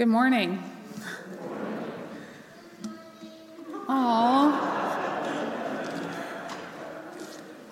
Good morning. Aww.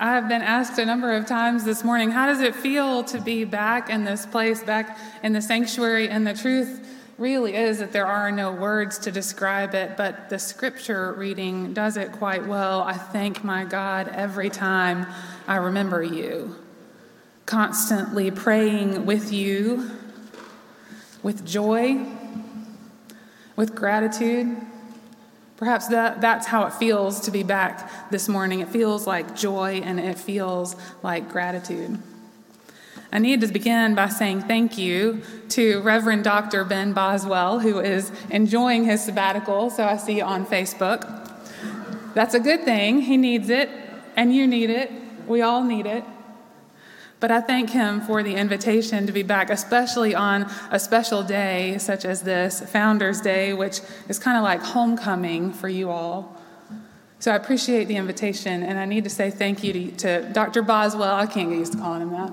I've been asked a number of times this morning, how does it feel to be back in this place, back in the sanctuary? And the truth really is that there are no words to describe it, but the scripture reading does it quite well. I thank my God every time I remember you, constantly praying with you, with joy, with gratitude. Perhaps that, that's how it feels to be back this morning. It feels like joy and it feels like gratitude. I need to begin by saying thank you to Reverend Dr. Ben Boswell, who is enjoying his sabbatical, so I see on Facebook. That's a good thing. He needs it, and you need it. We all need it. But I thank him for the invitation to be back, especially on a special day such as this, Founders Day, which is kind of like homecoming for you all. So I appreciate the invitation, and I need to say thank you to, to Dr. Boswell. I can't get used to calling him that.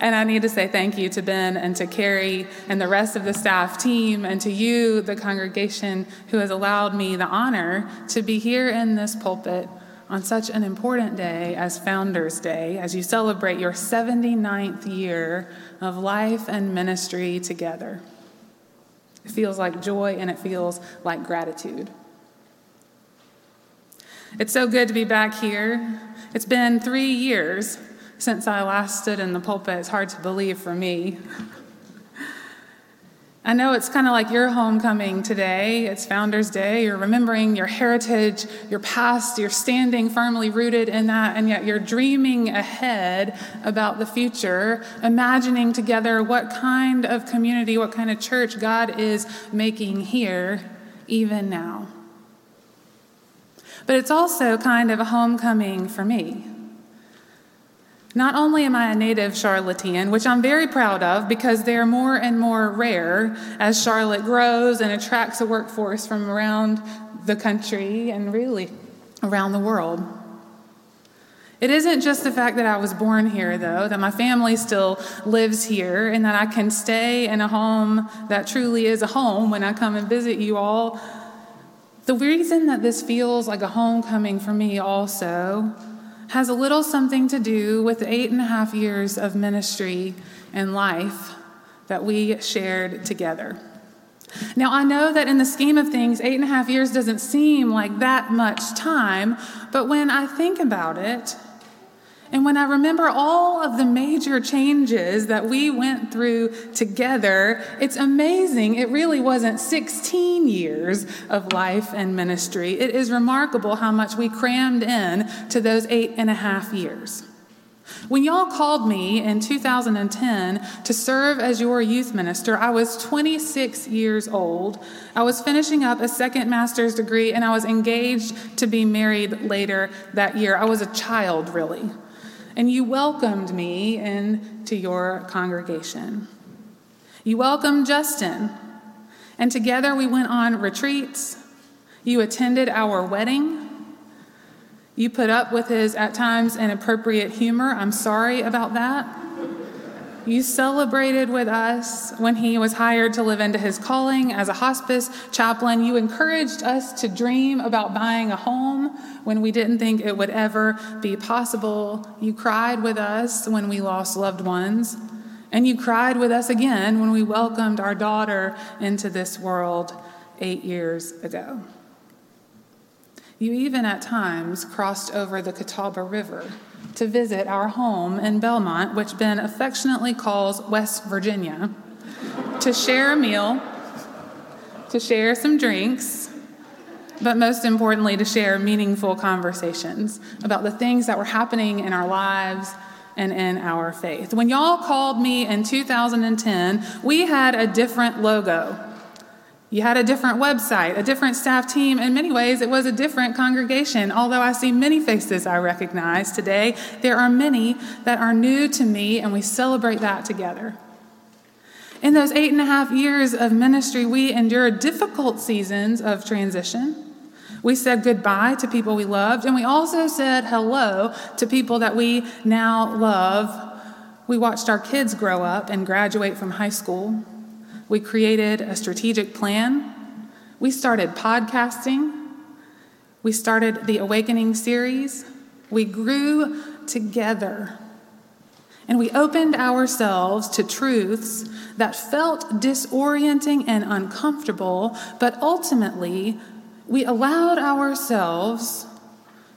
And I need to say thank you to Ben and to Carrie and the rest of the staff team and to you, the congregation, who has allowed me the honor to be here in this pulpit on such an important day as Founders Day, as you celebrate your 79th year of life and ministry together. It feels like joy and it feels like gratitude. It's so good to be back here. It's been three years since I last stood in the pulpit. It's hard to believe for me. I know it's kind of like your homecoming today. It's Founders Day. You're remembering your heritage, your past. You're standing firmly rooted in that, and yet you're dreaming ahead about the future, imagining together what kind of community, what kind of church God is making here, even now. But it's also kind of a homecoming for me. Not only am I a native Charlottean, which I'm very proud of because they're more and more rare as Charlotte grows and attracts a workforce from around the country and really around the world. It isn't just the fact that I was born here, though, that my family still lives here, and that I can stay in a home that truly is a home when I come and visit you all. The reason that this feels like a homecoming for me also has a little something to do with eight and a half years of ministry and life that we shared together. Now, I know that in the scheme of things, eight and a half years doesn't seem like that much time, but when I think about it, and when I remember all of the major changes that we went through together, it's amazing. It really wasn't 16 years of life and ministry. It is remarkable how much we crammed in to those eight and a half years. When y'all called me in 2010 to serve as your youth minister, I was 26 years old. I was finishing up a second master's degree and I was engaged to be married later that year. I was a child, really and you welcomed me into your congregation. You welcomed Justin, and together we went on retreats. You attended our wedding. You put up with his, at times, inappropriate humor. I'm sorry about that. You celebrated with us when he was hired to live into his calling as a hospice chaplain. You encouraged us to dream about buying a home when we didn't think it would ever be possible. You cried with us when we lost loved ones. And you cried with us again when we welcomed our daughter into this world eight years ago. You even at times crossed over the Catawba River to visit our home in Belmont, which Ben affectionately calls West Virginia, to share a meal, to share some drinks, but most importantly, to share meaningful conversations about the things that were happening in our lives and in our faith. When y'all called me in 2010, we had a different logo. You had a different website, a different staff team. In many ways, it was a different congregation. Although I see many faces I recognize today, there are many that are new to me, and we celebrate that together. In those eight and a half years of ministry, we endured difficult seasons of transition. We said goodbye to people we loved, and we also said hello to people that we now love. We watched our kids grow up and graduate from high school. We created a strategic plan. We started podcasting. We started the Awakening series. We grew together. And we opened ourselves to truths that felt disorienting and uncomfortable, but ultimately, we allowed ourselves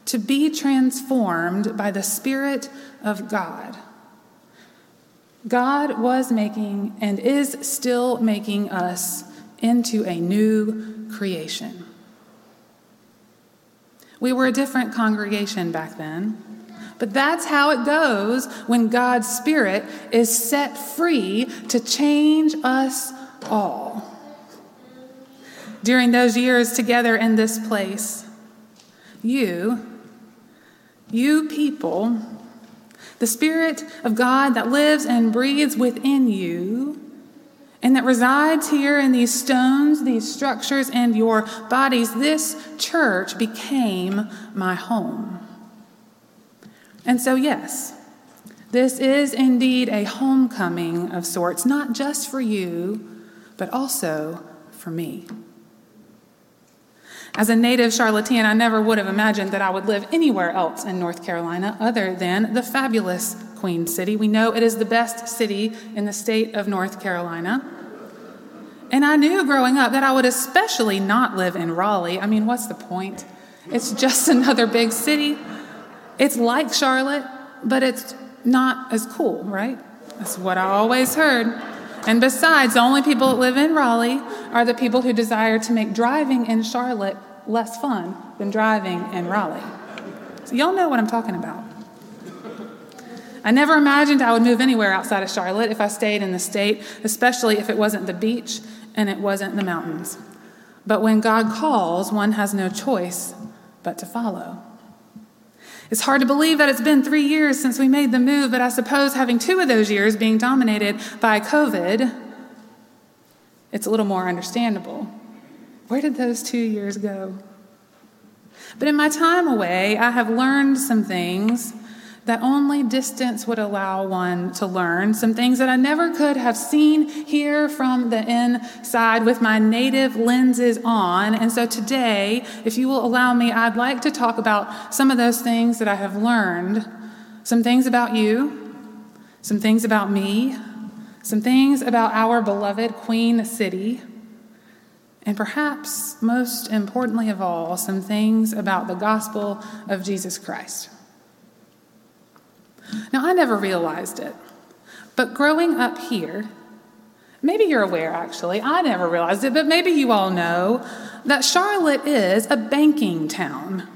to be transformed by the Spirit of God. God was making and is still making us into a new creation. We were a different congregation back then, but that's how it goes when God's Spirit is set free to change us all. During those years together in this place, you, you people, the Spirit of God that lives and breathes within you and that resides here in these stones, these structures, and your bodies, this church became my home. And so, yes, this is indeed a homecoming of sorts, not just for you, but also for me. As a native Charlottean, I never would have imagined that I would live anywhere else in North Carolina other than the fabulous Queen City. We know it is the best city in the state of North Carolina. And I knew growing up that I would especially not live in Raleigh. I mean, what's the point? It's just another big city. It's like Charlotte, but it's not as cool, right? That's what I always heard. And besides, the only people that live in Raleigh are the people who desire to make driving in Charlotte less fun than driving in Raleigh. So, y'all know what I'm talking about. I never imagined I would move anywhere outside of Charlotte if I stayed in the state, especially if it wasn't the beach and it wasn't the mountains. But when God calls, one has no choice but to follow. It's hard to believe that it's been three years since we made the move, but I suppose having two of those years being dominated by COVID, it's a little more understandable. Where did those two years go? But in my time away, I have learned some things that only distance would allow one to learn, some things that I never could have seen here from the inside with my native lenses on. And so today, if you will allow me, I'd like to talk about some of those things that I have learned, some things about you, some things about me, some things about our beloved Queen City. And perhaps most importantly of all, some things about the gospel of Jesus Christ. Now, I never realized it, but growing up here, maybe you're aware actually, I never realized it, but maybe you all know that Charlotte is a banking town.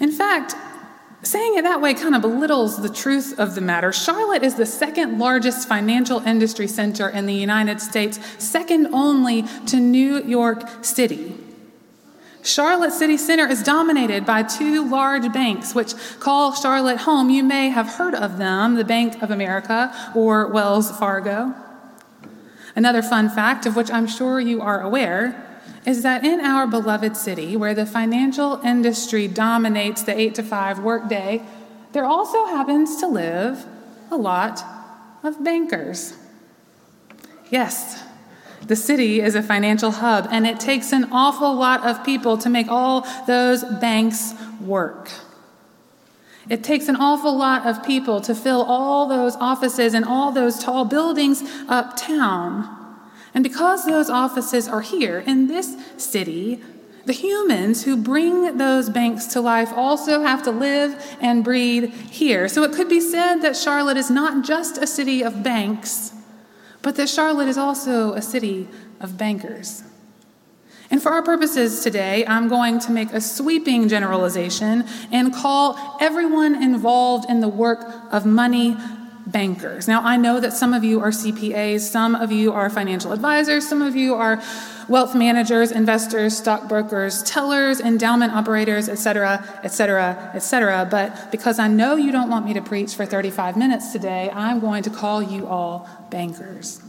In fact, saying it that way kind of belittles the truth of the matter. Charlotte is the second largest financial industry center in the United States, second only to New York City. Charlotte City Center is dominated by two large banks, which call Charlotte home. You may have heard of them the Bank of America or Wells Fargo. Another fun fact, of which I'm sure you are aware, is that in our beloved city, where the financial industry dominates the 8 to 5 workday, there also happens to live a lot of bankers. Yes, the city is a financial hub, and it takes an awful lot of people to make all those banks work. It takes an awful lot of people to fill all those offices and all those tall buildings uptown. And because those offices are here in this city, the humans who bring those banks to life also have to live and breathe here. So it could be said that Charlotte is not just a city of banks but that Charlotte is also a city of bankers. And for our purposes today, I'm going to make a sweeping generalization and call everyone involved in the work of money bankers. Now, I know that some of you are CPAs, some of you are financial advisors, some of you are wealth managers, investors, stockbrokers, tellers, endowment operators, etc., etc., etc. But because I know you don't want me to preach for 35 minutes today, I'm going to call you all bankers.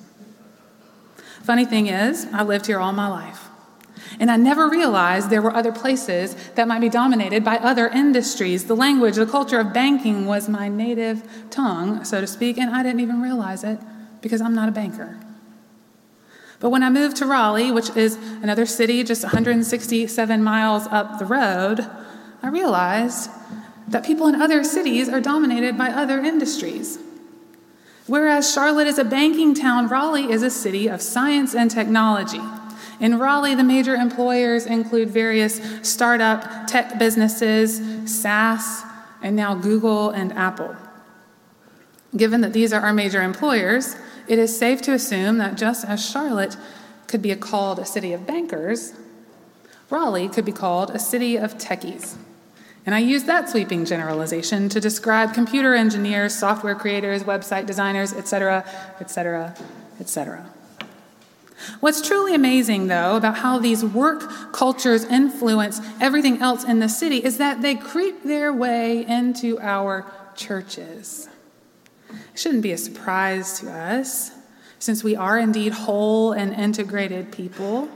Funny thing is, I lived here all my life. And I never realized there were other places that might be dominated by other industries. The language, the culture of banking was my native tongue, so to speak, and I didn't even realize it because I'm not a banker. But when I moved to Raleigh, which is another city just 167 miles up the road, I realized that people in other cities are dominated by other industries. Whereas Charlotte is a banking town, Raleigh is a city of science and technology. In Raleigh, the major employers include various startup tech businesses, SAS, and now Google and Apple. Given that these are our major employers, it is safe to assume that just as Charlotte could be called a city of bankers, Raleigh could be called a city of techies. And I use that sweeping generalization to describe computer engineers, software creators, website designers, etc., etc., etc. What's truly amazing, though, about how these work cultures influence everything else in the city is that they creep their way into our churches. It shouldn't be a surprise to us, since we are indeed whole and integrated people.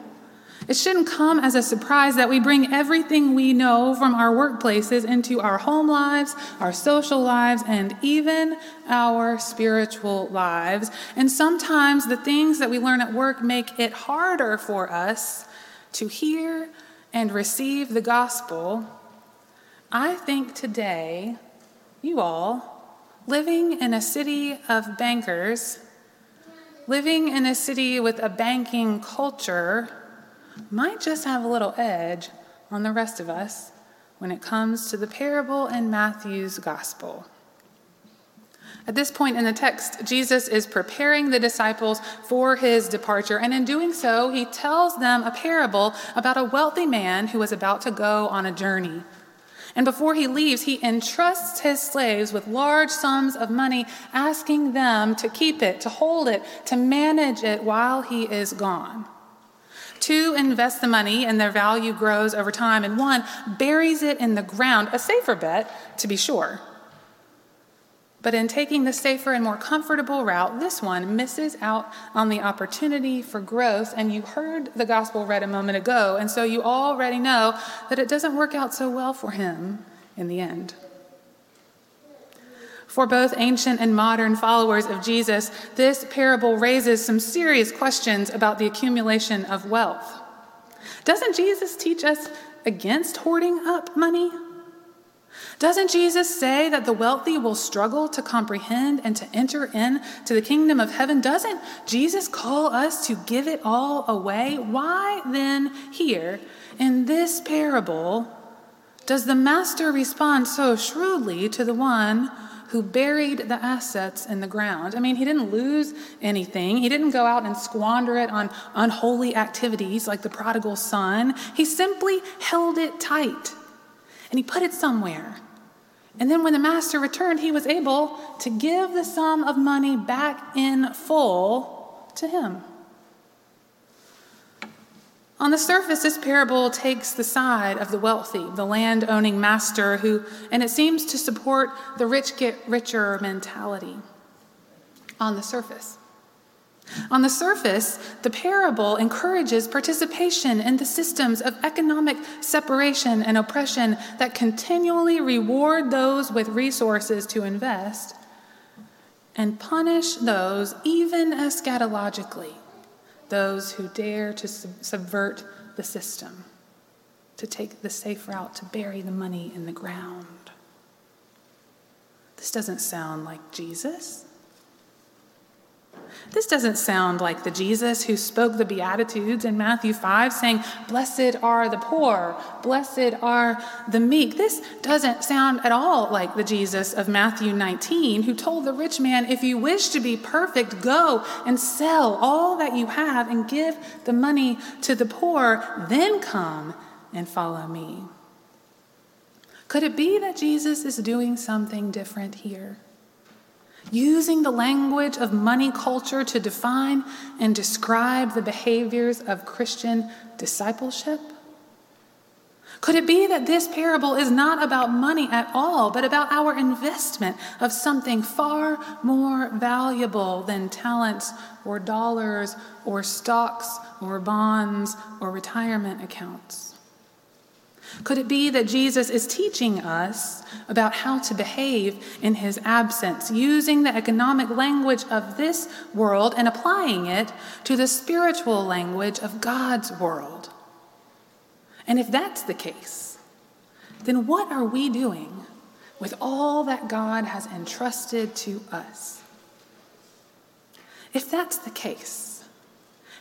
It shouldn't come as a surprise that we bring everything we know from our workplaces into our home lives, our social lives, and even our spiritual lives. And sometimes the things that we learn at work make it harder for us to hear and receive the gospel. I think today, you all, living in a city of bankers, living in a city with a banking culture, might just have a little edge on the rest of us when it comes to the parable in Matthew's gospel. At this point in the text, Jesus is preparing the disciples for his departure, and in doing so, he tells them a parable about a wealthy man who was about to go on a journey. And before he leaves, he entrusts his slaves with large sums of money, asking them to keep it, to hold it, to manage it while he is gone. Two invest the money and their value grows over time, and one buries it in the ground, a safer bet, to be sure. But in taking the safer and more comfortable route, this one misses out on the opportunity for growth. And you heard the gospel read a moment ago, and so you already know that it doesn't work out so well for him in the end. For both ancient and modern followers of Jesus, this parable raises some serious questions about the accumulation of wealth. Doesn't Jesus teach us against hoarding up money? Doesn't Jesus say that the wealthy will struggle to comprehend and to enter into the kingdom of heaven? Doesn't Jesus call us to give it all away? Why then, here in this parable, does the master respond so shrewdly to the one who buried the assets in the ground. I mean, he didn't lose anything. He didn't go out and squander it on unholy activities like the prodigal son. He simply held it tight and he put it somewhere. And then when the master returned, he was able to give the sum of money back in full to him. On the surface, this parable takes the side of the wealthy, the land owning master, who, and it seems to support the rich get richer mentality. On the surface. On the surface, the parable encourages participation in the systems of economic separation and oppression that continually reward those with resources to invest and punish those, even eschatologically, those who dare to subvert the system, to take the safe route to bury the money in the ground. This doesn't sound like Jesus. This doesn't sound like the Jesus who spoke the Beatitudes in Matthew 5, saying, Blessed are the poor, blessed are the meek. This doesn't sound at all like the Jesus of Matthew 19, who told the rich man, If you wish to be perfect, go and sell all that you have and give the money to the poor, then come and follow me. Could it be that Jesus is doing something different here? Using the language of money culture to define and describe the behaviors of Christian discipleship? Could it be that this parable is not about money at all, but about our investment of something far more valuable than talents or dollars or stocks or bonds or retirement accounts? Could it be that Jesus is teaching us about how to behave in his absence, using the economic language of this world and applying it to the spiritual language of God's world? And if that's the case, then what are we doing with all that God has entrusted to us? If that's the case,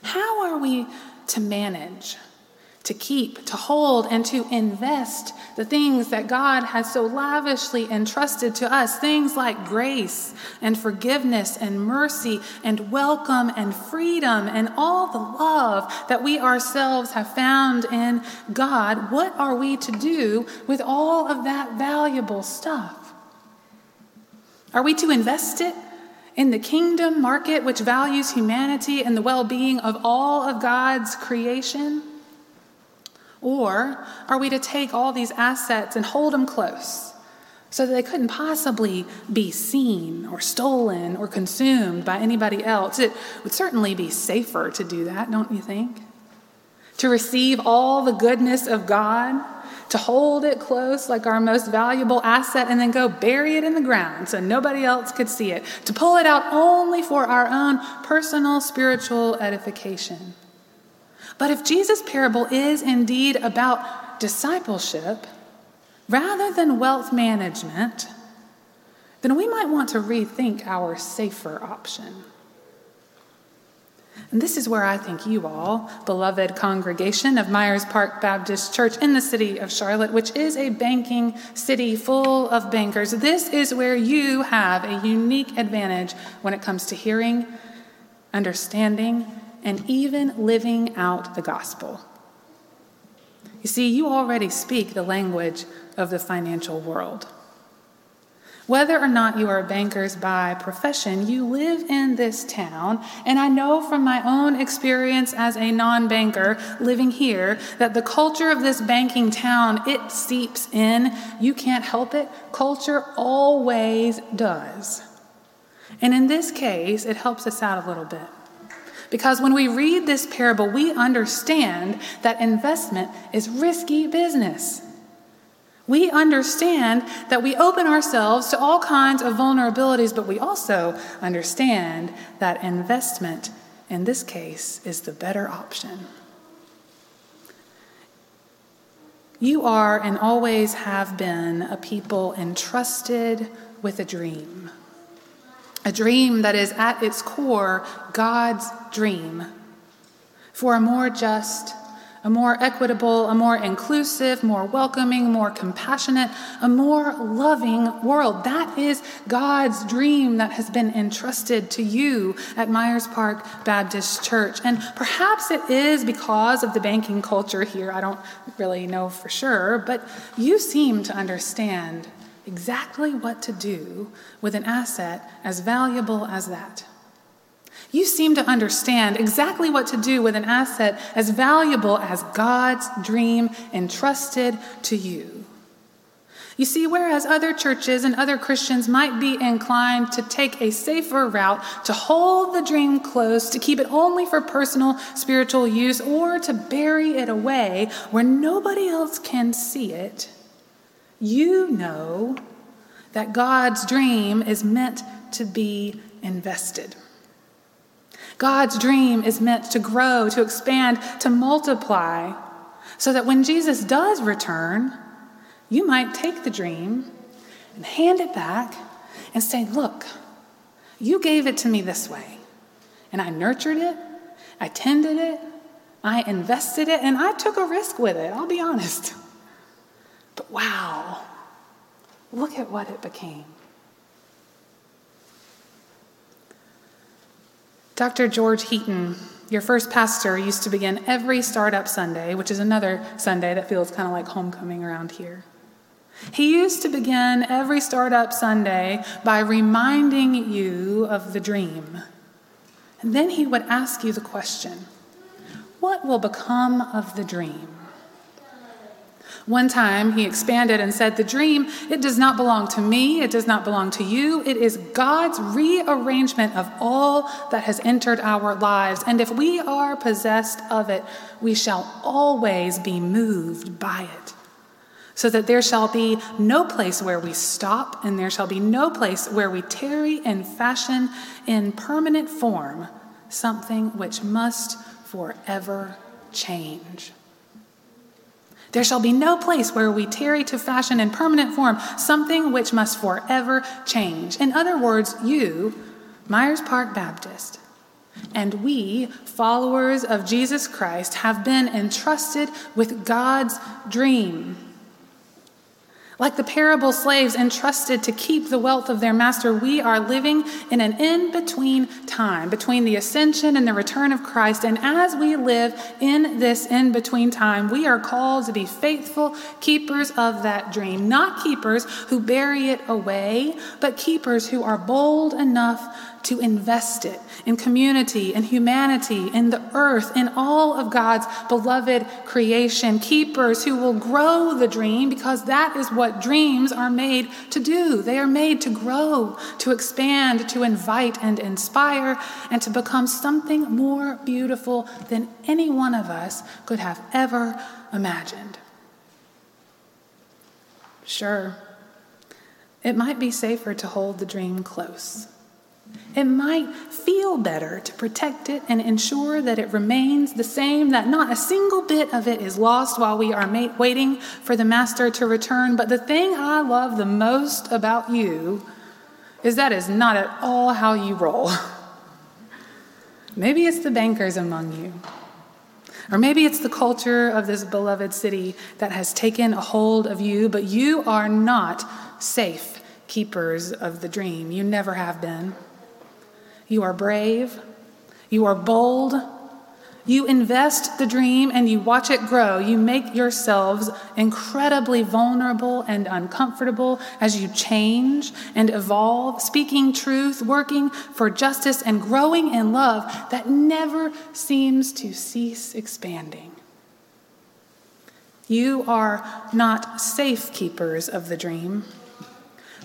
how are we to manage? To keep, to hold, and to invest the things that God has so lavishly entrusted to us things like grace and forgiveness and mercy and welcome and freedom and all the love that we ourselves have found in God. What are we to do with all of that valuable stuff? Are we to invest it? In the kingdom market, which values humanity and the well being of all of God's creation? Or are we to take all these assets and hold them close so that they couldn't possibly be seen or stolen or consumed by anybody else? It would certainly be safer to do that, don't you think? To receive all the goodness of God, to hold it close like our most valuable asset, and then go bury it in the ground so nobody else could see it, to pull it out only for our own personal spiritual edification. But if Jesus' parable is indeed about discipleship rather than wealth management, then we might want to rethink our safer option. And this is where I think you all, beloved congregation of Myers Park Baptist Church in the city of Charlotte, which is a banking city full of bankers, this is where you have a unique advantage when it comes to hearing, understanding, and even living out the gospel. You see, you already speak the language of the financial world. Whether or not you are bankers by profession, you live in this town, and I know from my own experience as a non-banker living here that the culture of this banking town, it seeps in. You can't help it. Culture always does. And in this case, it helps us out a little bit. Because when we read this parable, we understand that investment is risky business. We understand that we open ourselves to all kinds of vulnerabilities, but we also understand that investment, in this case, is the better option. You are and always have been a people entrusted with a dream a dream that is at its core God's dream for a more just, a more equitable, a more inclusive, more welcoming, more compassionate, a more loving world. That is God's dream that has been entrusted to you at Myers Park Baptist Church. And perhaps it is because of the banking culture here. I don't really know for sure, but you seem to understand exactly what to do with an asset as valuable as that. You seem to understand exactly what to do with an asset as valuable as God's dream entrusted to you. You see, whereas other churches and other Christians might be inclined to take a safer route, to hold the dream close, to keep it only for personal spiritual use, or to bury it away where nobody else can see it, you know that God's dream is meant to be invested. God's dream is meant to grow, to expand, to multiply, so that when Jesus does return, you might take the dream and hand it back and say, Look, you gave it to me this way, and I nurtured it, I tended it, I invested it, and I took a risk with it, I'll be honest. But wow, look at what it became. Dr. George Heaton, your first pastor, used to begin every startup Sunday, which is another Sunday that feels kind of like homecoming around here. He used to begin every startup Sunday by reminding you of the dream. And then he would ask you the question What will become of the dream? One time he expanded and said, The dream, it does not belong to me, it does not belong to you. It is God's rearrangement of all that has entered our lives. And if we are possessed of it, we shall always be moved by it. so that there shall be no place where we stop, and there shall be no place where we tarry and fashion in permanent form something which must forever change. There shall be no place where we tarry to fashion in permanent form something which must forever change. In other words, you, Myers Park Baptist, and we, followers of Jesus Christ, have been entrusted with God's dream like the parable slaves entrusted to keep the wealth of their master, we are living in an in between time, between the ascension and the return of Christ. And as we live in this in between time, we are called to be faithful keepers of that dream. Not keepers who bury it away, but keepers who are bold enough to invest it in community, in humanity, in the earth, in all of God's beloved creation. Keepers who will grow the dream because that is what dreams are made to do. They are made to grow, to expand, to invite and inspire, and to become something more beautiful than any one of us could have ever imagined. Sure, it might be safer to hold the dream close it might feel better to protect it and ensure that it remains the same, that not a single bit of it is lost while we are waiting for the Master to return. But the thing I love the most about you is that is not at all how you roll. Maybe it's the bankers among you. Or maybe it's the culture of this beloved city that has taken a hold of you, but you are not safe keepers of the dream. You never have been. You are brave. You are bold. You invest the dream and you watch it grow. You make yourselves incredibly vulnerable and uncomfortable as you change and evolve, speaking truth, working for justice, and growing in love that never seems to cease expanding. You are not safe keepers of the dream,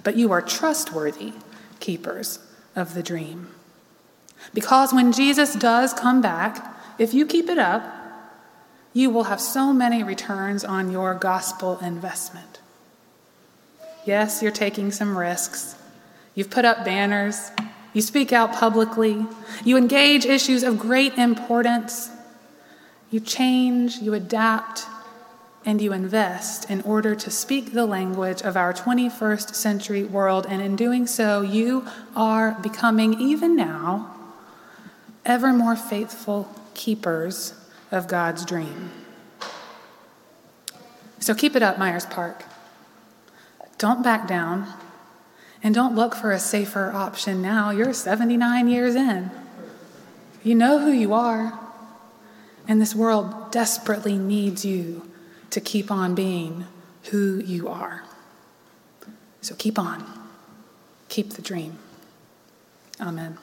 but you are trustworthy keepers of the dream. Because when Jesus does come back, if you keep it up, you will have so many returns on your gospel investment. Yes, you're taking some risks. You've put up banners. You speak out publicly. You engage issues of great importance. You change, you adapt, and you invest in order to speak the language of our 21st century world. And in doing so, you are becoming, even now, ever more faithful keepers of God's dream. So keep it up, Myers Park. Don't back down. And don't look for a safer option now. You're 79 years in. You know who you are. And this world desperately needs you to keep on being who you are. So keep on. Keep the dream. Amen.